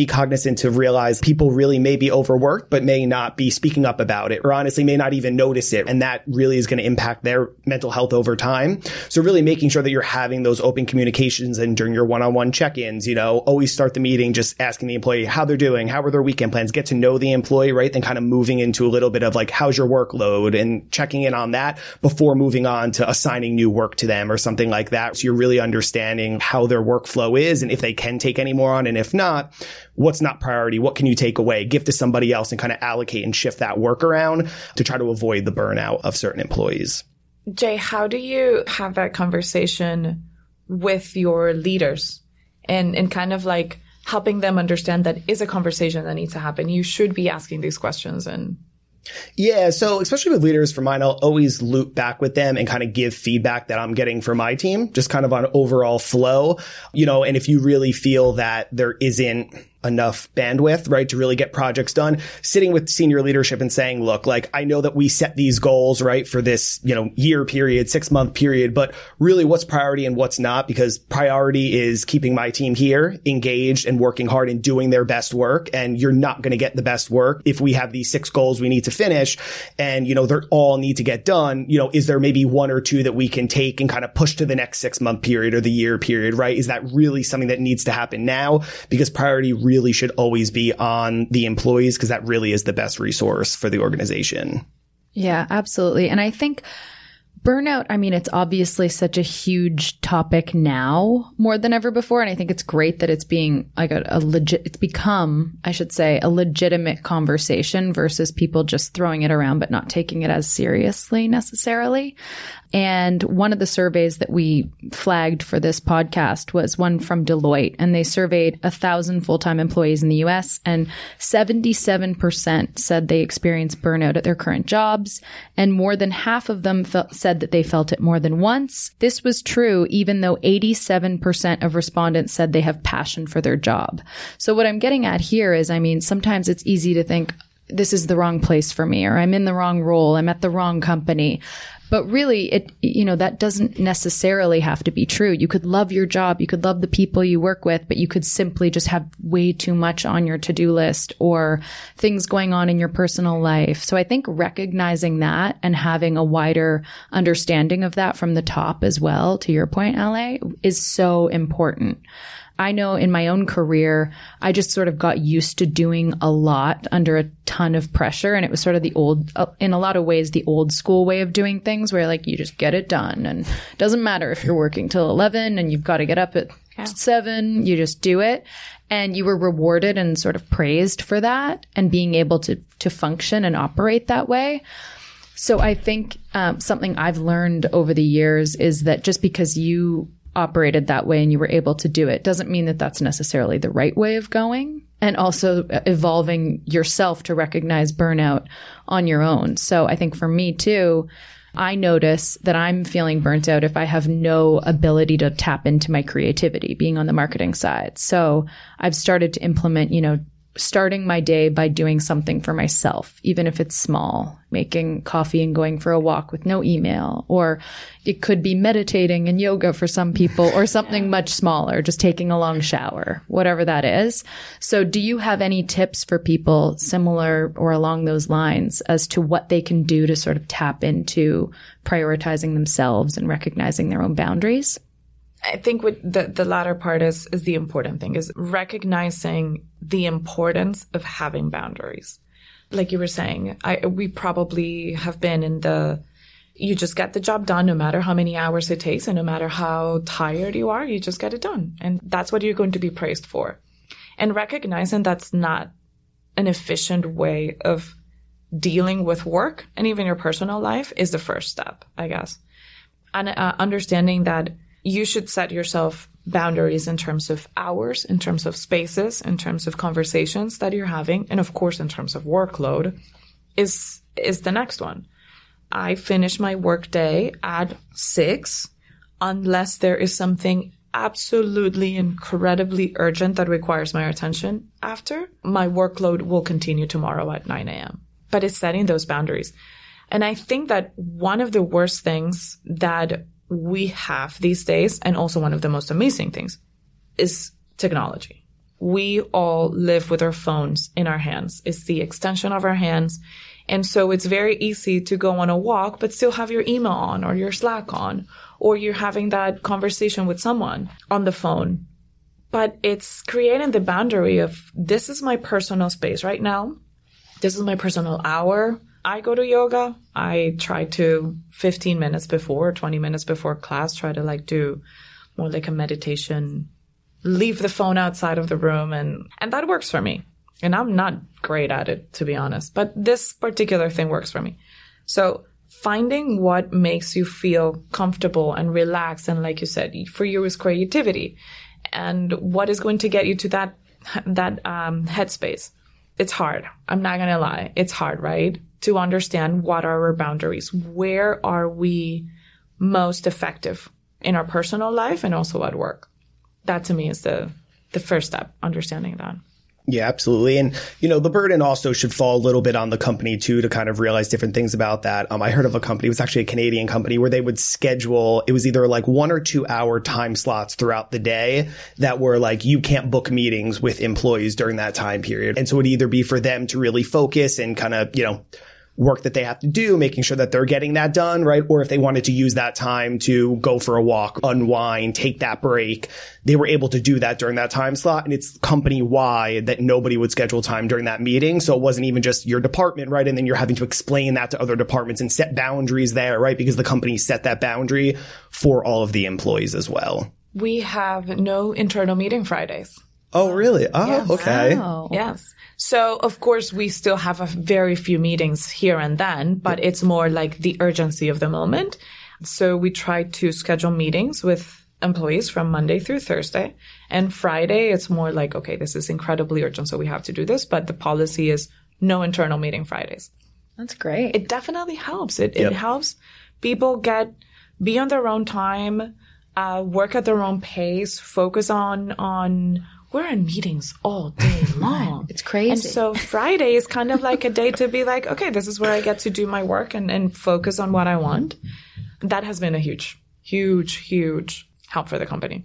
be cognizant to realize people really may be overworked, but may not be speaking up about it or honestly may not even notice it. And that really is going to impact their mental health over time. So really making sure that you're having those open communications and during your one-on-one check-ins, you know, always start the meeting just asking the employee how they're doing, how are their weekend plans, get to know the employee, right? Then kind of moving into a little bit of like, how's your workload and checking in on that before moving on to assigning new work to them or something like that. So you're really understanding how their workflow is and if they can take any more on and if not, what's not priority, what can you take away, give to somebody else and kind of allocate and shift that work around to try to avoid the burnout of certain employees. Jay, how do you have that conversation with your leaders and, and kind of like helping them understand that is a conversation that needs to happen? You should be asking these questions and yeah. So especially with leaders for mine, I'll always loop back with them and kind of give feedback that I'm getting from my team, just kind of on overall flow, you know, and if you really feel that there isn't enough bandwidth, right, to really get projects done. Sitting with senior leadership and saying, look, like, I know that we set these goals, right, for this, you know, year period, six month period, but really what's priority and what's not, because priority is keeping my team here engaged and working hard and doing their best work. And you're not going to get the best work if we have these six goals we need to finish and, you know, they're all need to get done. You know, is there maybe one or two that we can take and kind of push to the next six month period or the year period, right? Is that really something that needs to happen now? Because priority really should always be on the employees because that really is the best resource for the organization. Yeah, absolutely. And I think burnout, I mean, it's obviously such a huge topic now more than ever before. And I think it's great that it's being like a, a legit, it's become, I should say, a legitimate conversation versus people just throwing it around but not taking it as seriously necessarily. And one of the surveys that we flagged for this podcast was one from Deloitte, and they surveyed a thousand full-time employees in the U.S. and 77% said they experienced burnout at their current jobs, and more than half of them felt, said that they felt it more than once. This was true even though 87% of respondents said they have passion for their job. So what I'm getting at here is, I mean, sometimes it's easy to think, this is the wrong place for me or I'm in the wrong role. I'm at the wrong company. But really, it, you know, that doesn't necessarily have to be true. You could love your job. You could love the people you work with, but you could simply just have way too much on your to-do list or things going on in your personal life. So I think recognizing that and having a wider understanding of that from the top as well, to your point, LA, is so important. I know in my own career, I just sort of got used to doing a lot under a ton of pressure. And it was sort of the old, uh, in a lot of ways, the old school way of doing things where like you just get it done. And it doesn't matter if you're working till 11 and you've got to get up at yeah. seven, you just do it. And you were rewarded and sort of praised for that and being able to, to function and operate that way. So I think um, something I've learned over the years is that just because you operated that way and you were able to do it doesn't mean that that's necessarily the right way of going and also uh, evolving yourself to recognize burnout on your own. So I think for me too, I notice that I'm feeling burnt out if I have no ability to tap into my creativity being on the marketing side. So I've started to implement, you know, starting my day by doing something for myself, even if it's small, making coffee and going for a walk with no email, or it could be meditating and yoga for some people, or [LAUGHS] something much smaller, just taking a long shower, whatever that is. So, do you have any tips for people similar or along those lines as to what they can do to sort of tap into prioritizing themselves and recognizing their own boundaries? I think what the, the latter part is is the important thing is recognizing the importance of having boundaries. Like you were saying, I we probably have been in the you just get the job done no matter how many hours it takes and no matter how tired you are, you just get it done. And that's what you're going to be praised for. And recognizing that's not an efficient way of dealing with work and even your personal life is the first step, I guess. And uh, understanding that you should set yourself boundaries in terms of hours, in terms of spaces, in terms of conversations that you're having, and of course in terms of workload is is the next one. I finish my workday at six unless there is something absolutely incredibly urgent that requires my attention after. My workload will continue tomorrow at 9 a.m. But it's setting those boundaries. And I think that one of the worst things that we have these days, and also one of the most amazing things, is technology. We all live with our phones in our hands. It's the extension of our hands. And so it's very easy to go on a walk, but still have your email on or your Slack on, or you're having that conversation with someone on the phone. But it's creating the boundary of this is my personal space right now. This is my personal hour. I go to yoga. I try to 15 minutes before, 20 minutes before class, try to like do more like a meditation, leave the phone outside of the room and, and that works for me. And I'm not great at it, to be honest, but this particular thing works for me. So finding what makes you feel comfortable and relaxed. And like you said, for you is creativity and what is going to get you to that, that, um, headspace. It's hard. I'm not to lie. It's hard, right? To understand what are our boundaries. Where are we most effective in our personal life and also at work? That to me is the, the first step, understanding that. Yeah, absolutely. And, you know, the burden also should fall a little bit on the company too to kind of realize different things about that. Um, I heard of a company, it was actually a Canadian company where they would schedule, it was either like one or two hour time slots throughout the day that were like, you can't book meetings with employees during that time period. And so it would either be for them to really focus and kind of, you know, work that they have to do, making sure that they're getting that done, right? Or if they wanted to use that time to go for a walk, unwind, take that break, they were able to do that during that time slot. And it's company wide that nobody would schedule time during that meeting. So it wasn't even just your department, right? And then you're having to explain that to other departments and set boundaries there, right? Because the company set that boundary for all of the employees as well. We have no internal meeting Fridays. Oh, really? Oh, yes. okay. Wow. Yes. So, of course, we still have a very few meetings here and then, but it's more like the urgency of the moment. So we try to schedule meetings with employees from Monday through Thursday. And Friday, it's more like, okay, this is incredibly urgent, so we have to do this. But the policy is no internal meeting Fridays. That's great. It definitely helps. It, yep. it helps people get, be on their own time, uh, work at their own pace, focus on, on we're in meetings all day [LAUGHS] long. it's crazy. And so Friday is kind of like a day to be like, okay, this is where I get to do my work and, and focus on what I want. That has been a huge, huge, huge help for the company.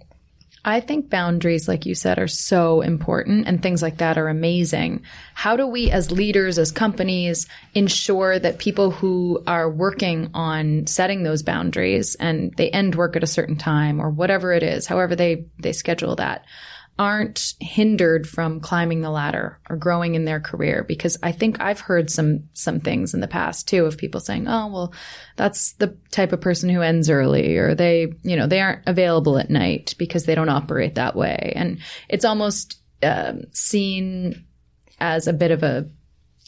I think boundaries, like you said, are so important and things like that are amazing. How do we, as leaders, as companies, ensure that people who are working on setting those boundaries and they end work at a certain time or whatever it is, however they, they schedule that, aren't hindered from climbing the ladder or growing in their career because I think I've heard some some things in the past too of people saying, "Oh, well, that's the type of person who ends early or they, you know, they aren't available at night because they don't operate that way." And it's almost um, seen as a bit of a,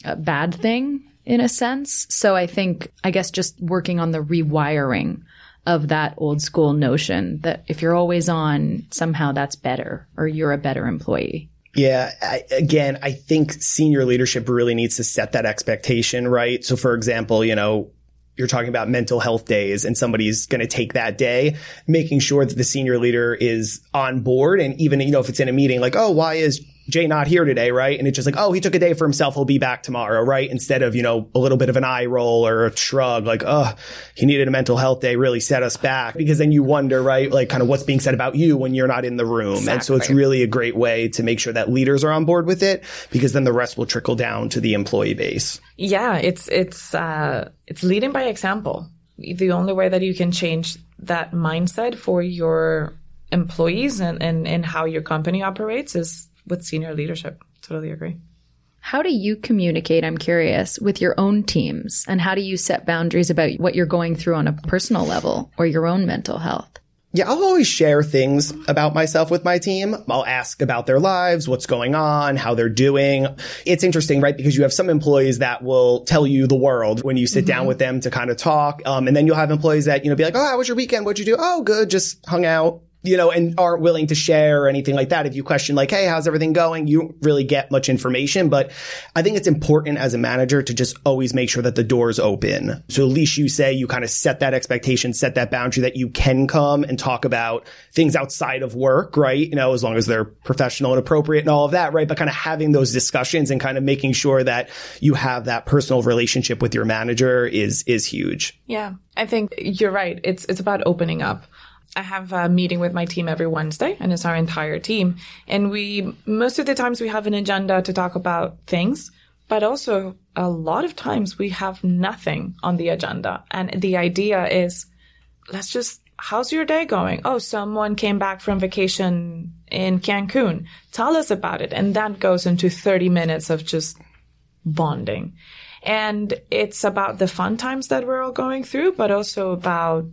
a bad thing in a sense. So I think I guess just working on the rewiring of that old school notion that if you're always on, somehow that's better or you're a better employee. Yeah. I, again, I think senior leadership really needs to set that expectation, right? So for example, you know, you're talking about mental health days and somebody's going to take that day, making sure that the senior leader is on board. And even, you know, if it's in a meeting, like, oh, why is Jay not here today, right? And it's just like, oh, he took a day for himself. He'll be back tomorrow, right? Instead of, you know, a little bit of an eye roll or a shrug, like, oh, he needed a mental health day, really set us back. Because then you wonder, right? Like kind of what's being said about you when you're not in the room. Exactly. And so it's really a great way to make sure that leaders are on board with it because then the rest will trickle down to the employee base. Yeah. It's, it's, uh, it's leading by example. The only way that you can change that mindset for your employees and, and, and how your company operates is with senior leadership. Totally agree. How do you communicate, I'm curious, with your own teams? And how do you set boundaries about what you're going through on a personal level or your own mental health? Yeah, I'll always share things about myself with my team. I'll ask about their lives, what's going on, how they're doing. It's interesting, right? Because you have some employees that will tell you the world when you sit mm-hmm. down with them to kind of talk. Um, and then you'll have employees that, you know, be like, Oh, how was your weekend? What'd you do? Oh, good. Just hung out you know, and aren't willing to share or anything like that. If you question like, Hey, how's everything going? You don't really get much information, but I think it's important as a manager to just always make sure that the door's open. So at least you say you kind of set that expectation, set that boundary that you can come and talk about things outside of work, right? You know, as long as they're professional and appropriate and all of that, right? But kind of having those discussions and kind of making sure that you have that personal relationship with your manager is, is huge. Yeah. I think you're right. It's, it's about opening up. I have a meeting with my team every Wednesday and it's our entire team. And we, most of the times we have an agenda to talk about things, but also a lot of times we have nothing on the agenda. And the idea is, let's just, how's your day going? Oh, someone came back from vacation in Cancun. Tell us about it. And that goes into 30 minutes of just bonding. And it's about the fun times that we're all going through, but also about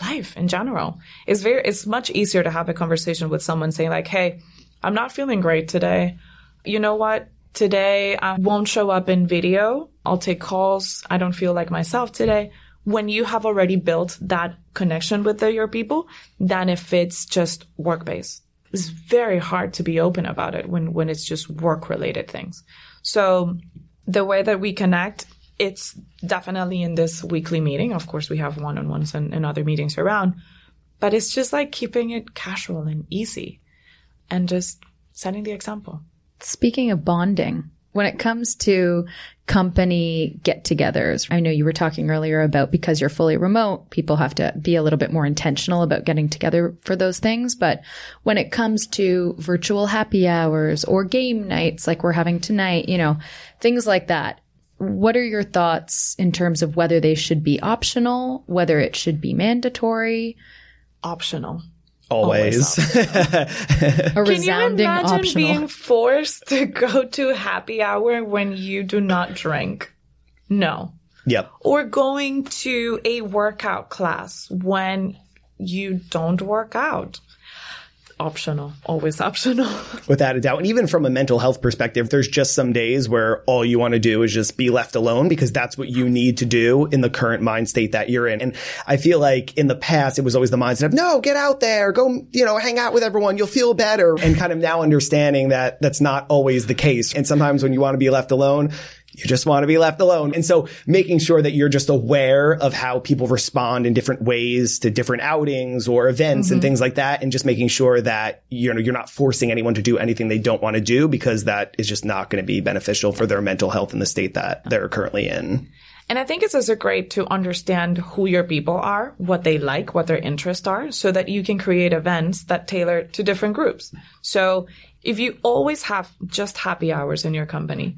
life in general. It's very, it's much easier to have a conversation with someone saying like, Hey, I'm not feeling great today. You know what? Today I won't show up in video. I'll take calls. I don't feel like myself today. When you have already built that connection with the, your people, than if it's just work based. It's very hard to be open about it when, when it's just work related things. So the way that we connect it's definitely in this weekly meeting. Of course, we have one on ones and, and, other meetings around, but it's just like keeping it casual and easy and just setting the example. Speaking of bonding, when it comes to company get togethers, I know you were talking earlier about because you're fully remote, people have to be a little bit more intentional about getting together for those things. But when it comes to virtual happy hours or game nights like we're having tonight, you know, things like that, what are your thoughts in terms of whether they should be optional, whether it should be mandatory? Optional. Always. Always [LAUGHS] a Can you imagine optional. being forced to go to happy hour when you do not drink? No. Yep. Or going to a workout class when you don't work out optional, always optional. [LAUGHS] Without a doubt. And even from a mental health perspective, there's just some days where all you want to do is just be left alone because that's what you need to do in the current mind state that you're in. And I feel like in the past, it was always the mindset of, no, get out there, go, you know, hang out with everyone. You'll feel better. And kind of now understanding that that's not always the case. And sometimes when you want to be left alone, you just want to be left alone. And so making sure that you're just aware of how people respond in different ways to different outings or events mm-hmm. and things like that. And just making sure that, you know, you're not forcing anyone to do anything they don't want to do because that is just not going to be beneficial for their mental health in the state that they're currently in. And I think it's also great to understand who your people are, what they like, what their interests are, so that you can create events that tailor to different groups. So if you always have just happy hours in your company,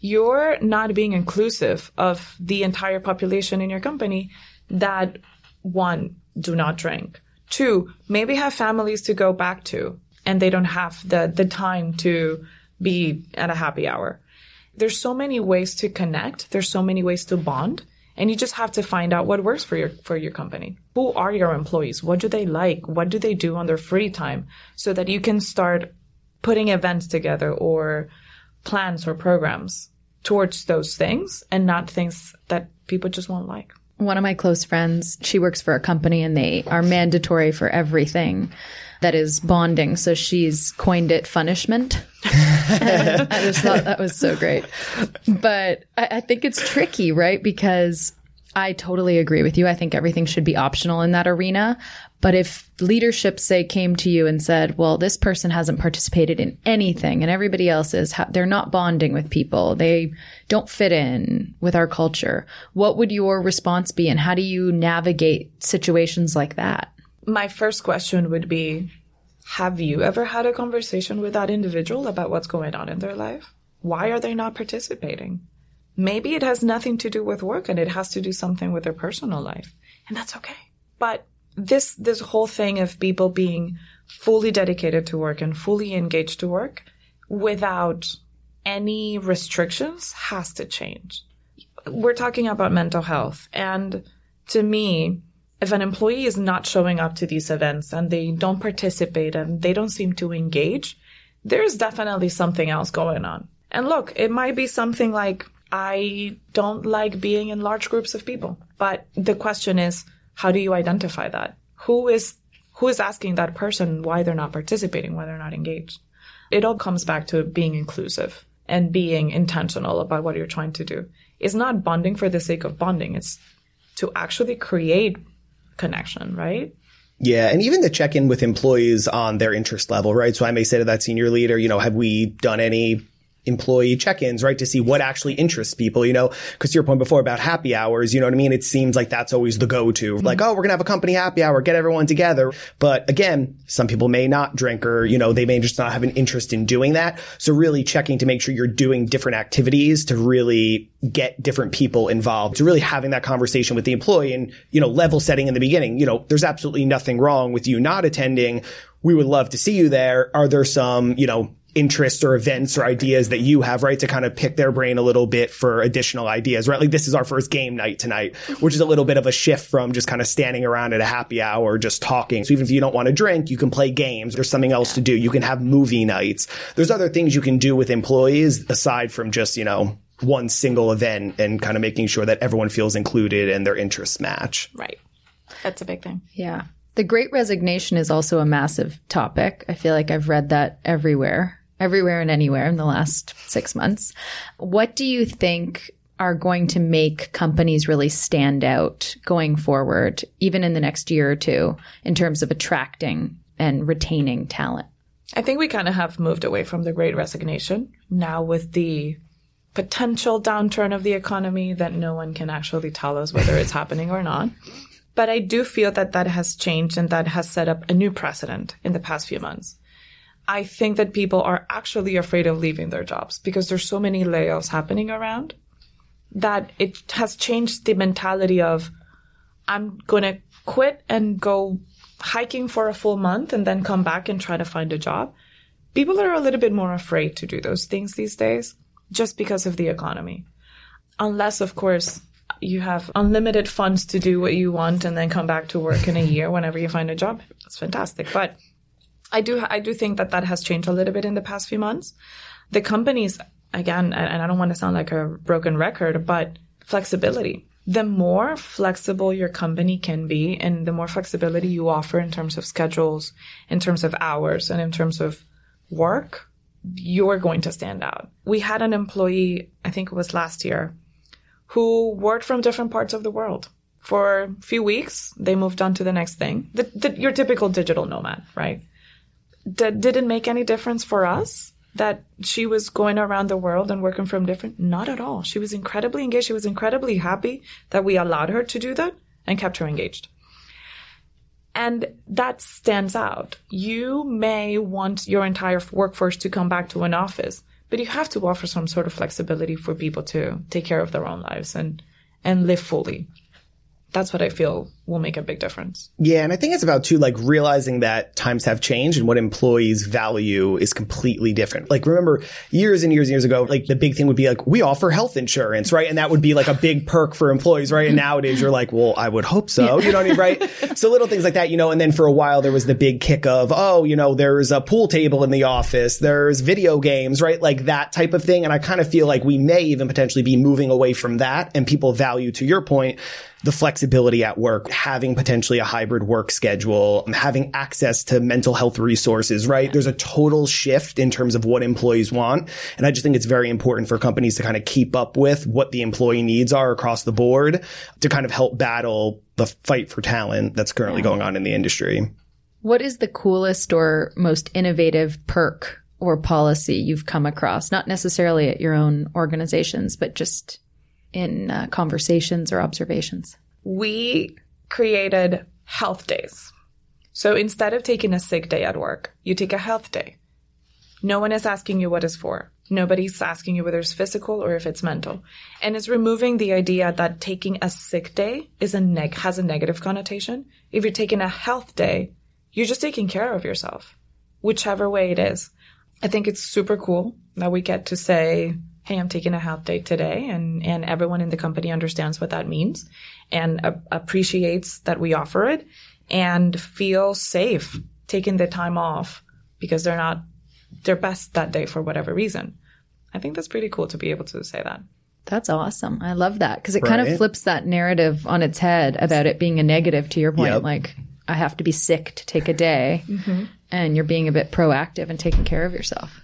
you're not being inclusive of the entire population in your company that one, do not drink. Two, maybe have families to go back to and they don't have the, the time to be at a happy hour. There's so many ways to connect. There's so many ways to bond. And you just have to find out what works for your, for your company. Who are your employees? What do they like? What do they do on their free time? So that you can start putting events together or plans or programs towards those things and not things that people just won't like. One of my close friends, she works for a company and they are mandatory for everything that is bonding. So she's coined it punishment. [LAUGHS] I just thought that was so great. But I, I think it's tricky, right? Because I totally agree with you. I think everything should be optional in that arena. But if leadership, say, came to you and said, well, this person hasn't participated in anything and everybody else is, they're not bonding with people. They don't fit in with our culture. What would your response be? And how do you navigate situations like that? My first question would be, have you ever had a conversation with that individual about what's going on in their life? Why are they not participating? Maybe it has nothing to do with work and it has to do something with their personal life. And that's okay. But this, this whole thing of people being fully dedicated to work and fully engaged to work without any restrictions has to change. We're talking about mental health. And to me, if an employee is not showing up to these events and they don't participate and they don't seem to engage, there's definitely something else going on. And look, it might be something like, I don't like being in large groups of people. But the question is, how do you identify that? Who is, who is asking that person why they're not participating, why they're not engaged? It all comes back to being inclusive and being intentional about what you're trying to do. It's not bonding for the sake of bonding. It's to actually create connection, right? Yeah, and even to check in with employees on their interest level, right? So I may say to that senior leader, you know, have we done any employee check-ins, right? To see what actually interests people, you know, cause to your point before about happy hours, you know what I mean? It seems like that's always the go-to. Mm-hmm. Like, oh, we're going to have a company happy hour, get everyone together. But again, some people may not drink or, you know, they may just not have an interest in doing that. So really checking to make sure you're doing different activities to really get different people involved to really having that conversation with the employee and, you know, level setting in the beginning. You know, there's absolutely nothing wrong with you not attending. We would love to see you there. Are there some, you know, interests or events or ideas that you have, right? To kind of pick their brain a little bit for additional ideas, right? Like this is our first game night tonight, which is a little bit of a shift from just kind of standing around at a happy hour, just talking. So even if you don't want to drink, you can play games. There's something else to do. You can have movie nights. There's other things you can do with employees aside from just, you know, one single event and kind of making sure that everyone feels included and their interests match. Right. That's a big thing. Yeah. The great resignation is also a massive topic. I feel like I've read that everywhere everywhere and anywhere in the last six months. What do you think are going to make companies really stand out going forward, even in the next year or two, in terms of attracting and retaining talent? I think we kind of have moved away from the great resignation now with the potential downturn of the economy that no one can actually tell us whether it's happening or not. But I do feel that that has changed and that has set up a new precedent in the past few months. I think that people are actually afraid of leaving their jobs because there's so many layoffs happening around that it has changed the mentality of I'm going to quit and go hiking for a full month and then come back and try to find a job. People are a little bit more afraid to do those things these days just because of the economy. Unless, of course, you have unlimited funds to do what you want and then come back to work in a year whenever you find a job. That's fantastic. But I do I do think that that has changed a little bit in the past few months. The companies again, and I don't want to sound like a broken record, but flexibility. The more flexible your company can be and the more flexibility you offer in terms of schedules, in terms of hours, and in terms of work, you're going to stand out. We had an employee, I think it was last year, who worked from different parts of the world. For a few weeks, they moved on to the next thing. The, the, your typical digital nomad, right? That didn't make any difference for us that she was going around the world and working from different not at all. She was incredibly engaged. She was incredibly happy that we allowed her to do that and kept her engaged. And that stands out. You may want your entire workforce to come back to an office but you have to offer some sort of flexibility for people to take care of their own lives and and live fully. That's what I feel will make a big difference. Yeah. And I think it's about too, like realizing that times have changed and what employees value is completely different. Like remember years and years and years ago, like the big thing would be like, we offer health insurance, right? And that would be like a big perk for employees, right? And nowadays you're like, well, I would hope so. You know what I mean? Right. so little things like that, you know, and then for a while there was the big kick of, oh, you know, there's a pool table in the office. There's video games, right? Like that type of thing. And I kind of feel like we may even potentially be moving away from that and people value to your point the flexibility at work, having potentially a hybrid work schedule, having access to mental health resources, right? There's a total shift in terms of what employees want. And I just think it's very important for companies to kind of keep up with what the employee needs are across the board to kind of help battle the fight for talent that's currently going on in the industry. What is the coolest or most innovative perk or policy you've come across? Not necessarily at your own organizations, but just in uh, conversations or observations? We created health days. So instead of taking a sick day at work, you take a health day. No one is asking you what it's for. Nobody's asking you whether it's physical or if it's mental. And it's removing the idea that taking a sick day is a neg- has a negative connotation. If you're taking a health day, you're just taking care of yourself, whichever way it is. I think it's super cool that we get to say, Hey, I'm taking a health day today. And, and everyone in the company understands what that means and uh, appreciates that we offer it and feel safe taking the time off because they're not their best that day for whatever reason. I think that's pretty cool to be able to say that. That's awesome. I love that because it right. kind of flips that narrative on its head about it being a negative to your point. Yep. Like, I have to be sick to take a day, mm-hmm. and you're being a bit proactive and taking care of yourself.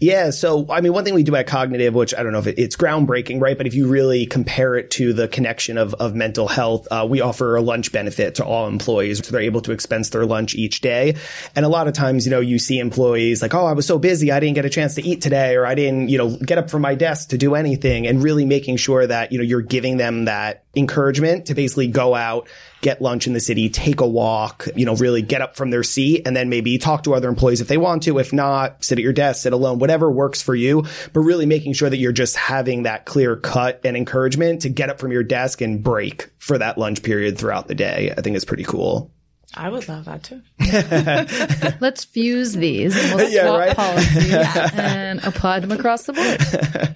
Yeah. So, I mean, one thing we do at Cognitiv, which I don't know if it, it's groundbreaking, right? But if you really compare it to the connection of, of mental health, uh, we offer a lunch benefit to all employees. So they're able to expense their lunch each day. And a lot of times, you know, you see employees like, Oh, I was so busy. I didn't get a chance to eat today, or I didn't, you know, get up from my desk to do anything and really making sure that, you know, you're giving them that encouragement to basically go out, get lunch in the city, take a walk, you know, really get up from their seat and then maybe talk to other employees if they want to. If not, sit at your desk, sit alone, whatever works for you, but really making sure that you're just having that clear cut and encouragement to get up from your desk and break for that lunch period throughout the day. I think is pretty cool. I would love that too. [LAUGHS] Let's fuse these and we'll [LAUGHS] swap yeah, right? policies [LAUGHS] and apply them across the board.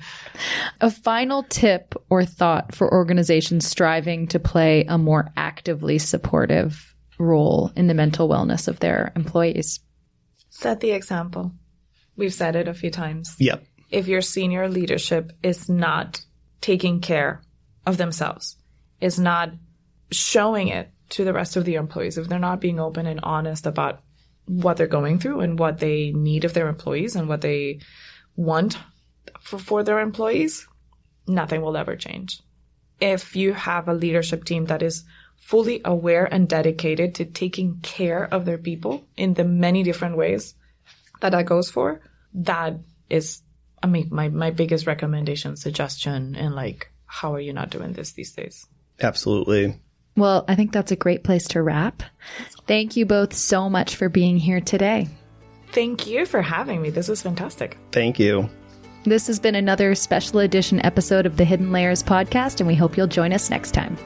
a final tip or thought for organizations striving to play a more actively supportive role in the mental wellness of their employees. Set the example. We've said it a few times. Yep. If your senior leadership is not taking care of themselves, is not showing it to the rest of the employees, if they're not being open and honest about what they're going through and what they need of their employees and what they want for, for their employees, nothing will ever change. If you have a leadership team that is fully aware and dedicated to taking care of their people in the many different ways that that goes for, that is, I mean, my, my biggest recommendation, suggestion, and like, how are you not doing this these days? Absolutely. Well, I think that's a great place to wrap. Thank you both so much for being here today. Thank you for having me. This was fantastic. Thank you. This has been another special edition episode of the Hidden Layers podcast, and we hope you'll join us next time.